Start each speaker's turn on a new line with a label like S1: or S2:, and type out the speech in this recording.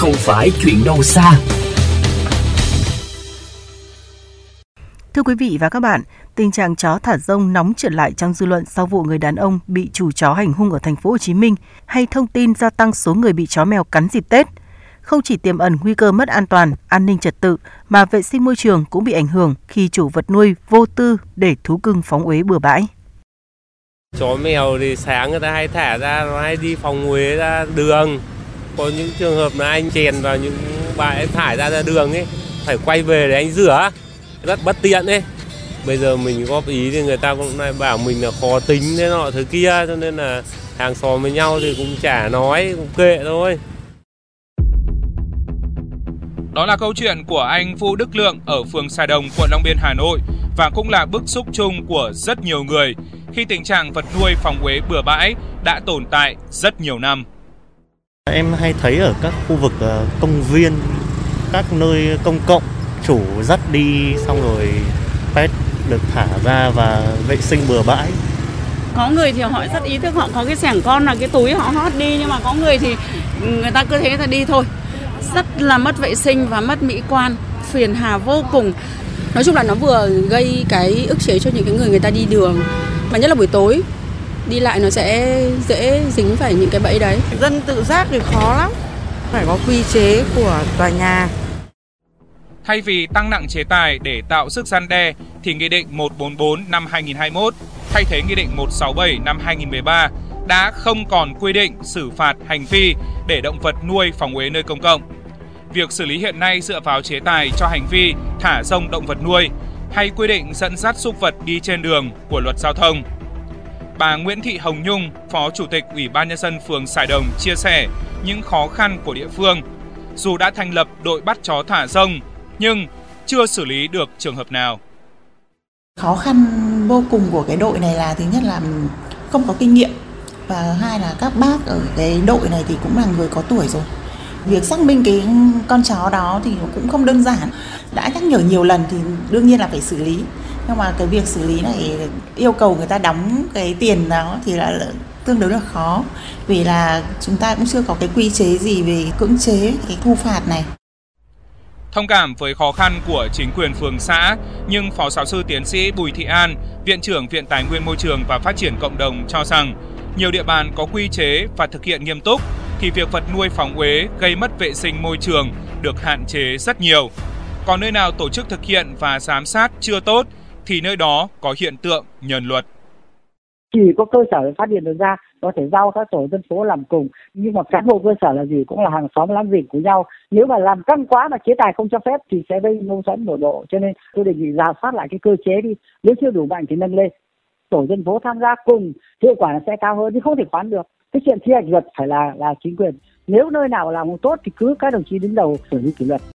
S1: không phải chuyện đâu xa.
S2: Thưa quý vị và các bạn, tình trạng chó thả rông nóng trở lại trong dư luận sau vụ người đàn ông bị chủ chó hành hung ở thành phố Hồ Chí Minh hay thông tin gia tăng số người bị chó mèo cắn dịp Tết. Không chỉ tiềm ẩn nguy cơ mất an toàn, an ninh trật tự mà vệ sinh môi trường cũng bị ảnh hưởng khi chủ vật nuôi vô tư để thú cưng phóng uế bừa bãi.
S3: Chó mèo thì sáng người ta hay thả ra, nó hay đi phòng uế ra đường. Có những trường hợp là anh chèn vào những bãi thải ra ra đường ấy, phải quay về để anh rửa. Rất bất tiện ấy. Bây giờ mình góp ý thì người ta cũng lại bảo mình là khó tính thế nọ thứ kia cho nên là hàng xóm với nhau thì cũng chả nói cũng kệ thôi.
S4: Đó là câu chuyện của anh Vũ Đức Lượng ở phường Sài Đồng, quận Long Biên, Hà Nội và cũng là bức xúc chung của rất nhiều người khi tình trạng vật nuôi phòng uế bừa bãi đã tồn tại rất nhiều năm.
S5: Em hay thấy ở các khu vực ờ, công viên, các nơi công cộng chủ dắt đi xong rồi pet được thả ra và vệ sinh bừa bãi.
S6: Có người thì họ rất ý thức họ có cái sẻng con là cái túi họ hót đi nhưng mà có người thì người ta cứ thế là đi thôi. Rất là mất vệ sinh và mất mỹ quan phiền hà vô cùng. Nói chung là nó vừa gây cái ức chế cho những cái người người ta đi đường mà nhất là buổi tối đi lại nó sẽ dễ dính phải những cái bẫy đấy
S7: dân tự giác thì khó lắm phải có quy chế của tòa nhà
S4: Thay vì tăng nặng chế tài để tạo sức gian đe thì Nghị định 144 năm 2021 thay thế Nghị định 167 năm 2013 đã không còn quy định xử phạt hành vi để động vật nuôi phòng uế nơi công cộng. Việc xử lý hiện nay dựa vào chế tài cho hành vi thả rông động vật nuôi hay quy định dẫn dắt súc vật đi trên đường của luật giao thông. Bà Nguyễn Thị Hồng Nhung, Phó Chủ tịch Ủy ban Nhân dân phường Sài Đồng chia sẻ những khó khăn của địa phương. Dù đã thành lập đội bắt chó thả rông nhưng chưa xử lý được trường hợp nào.
S8: Khó khăn vô cùng của cái đội này là thứ nhất là không có kinh nghiệm và hai là các bác ở cái đội này thì cũng là người có tuổi rồi. Việc xác minh cái con chó đó thì cũng không đơn giản. Đã nhắc nhở nhiều lần thì đương nhiên là phải xử lý. Nhưng mà cái việc xử lý này yêu cầu người ta đóng cái tiền đó thì là tương đối là khó vì là chúng ta cũng chưa có cái quy chế gì về cưỡng chế cái thu phạt này.
S4: Thông cảm với khó khăn của chính quyền phường xã, nhưng Phó Giáo sư Tiến sĩ Bùi Thị An, Viện trưởng Viện Tài nguyên Môi trường và Phát triển Cộng đồng cho rằng nhiều địa bàn có quy chế và thực hiện nghiêm túc thì việc vật nuôi phóng uế gây mất vệ sinh môi trường được hạn chế rất nhiều. Còn nơi nào tổ chức thực hiện và giám sát chưa tốt thì nơi đó có hiện tượng nhờn luật.
S9: Chỉ có cơ sở phát hiện được ra, có thể giao các tổ dân phố làm cùng. Nhưng mà cán bộ cơ sở là gì? Cũng là hàng xóm láng giềng của nhau. Nếu mà làm căng quá mà chế tài không cho phép thì sẽ gây mâu thuẫn nội độ cho nên tôi đề nghị ra soát lại cái cơ chế đi. Nếu chưa đủ mạnh thì nâng lên. Tổ dân phố tham gia cùng, hiệu quả sẽ cao hơn, nhưng không thể khoán được. Cái chuyện thi hành luật phải là là chính quyền. Nếu nơi nào làm không tốt thì cứ các đồng chí đứng đầu xử lý kỷ luật.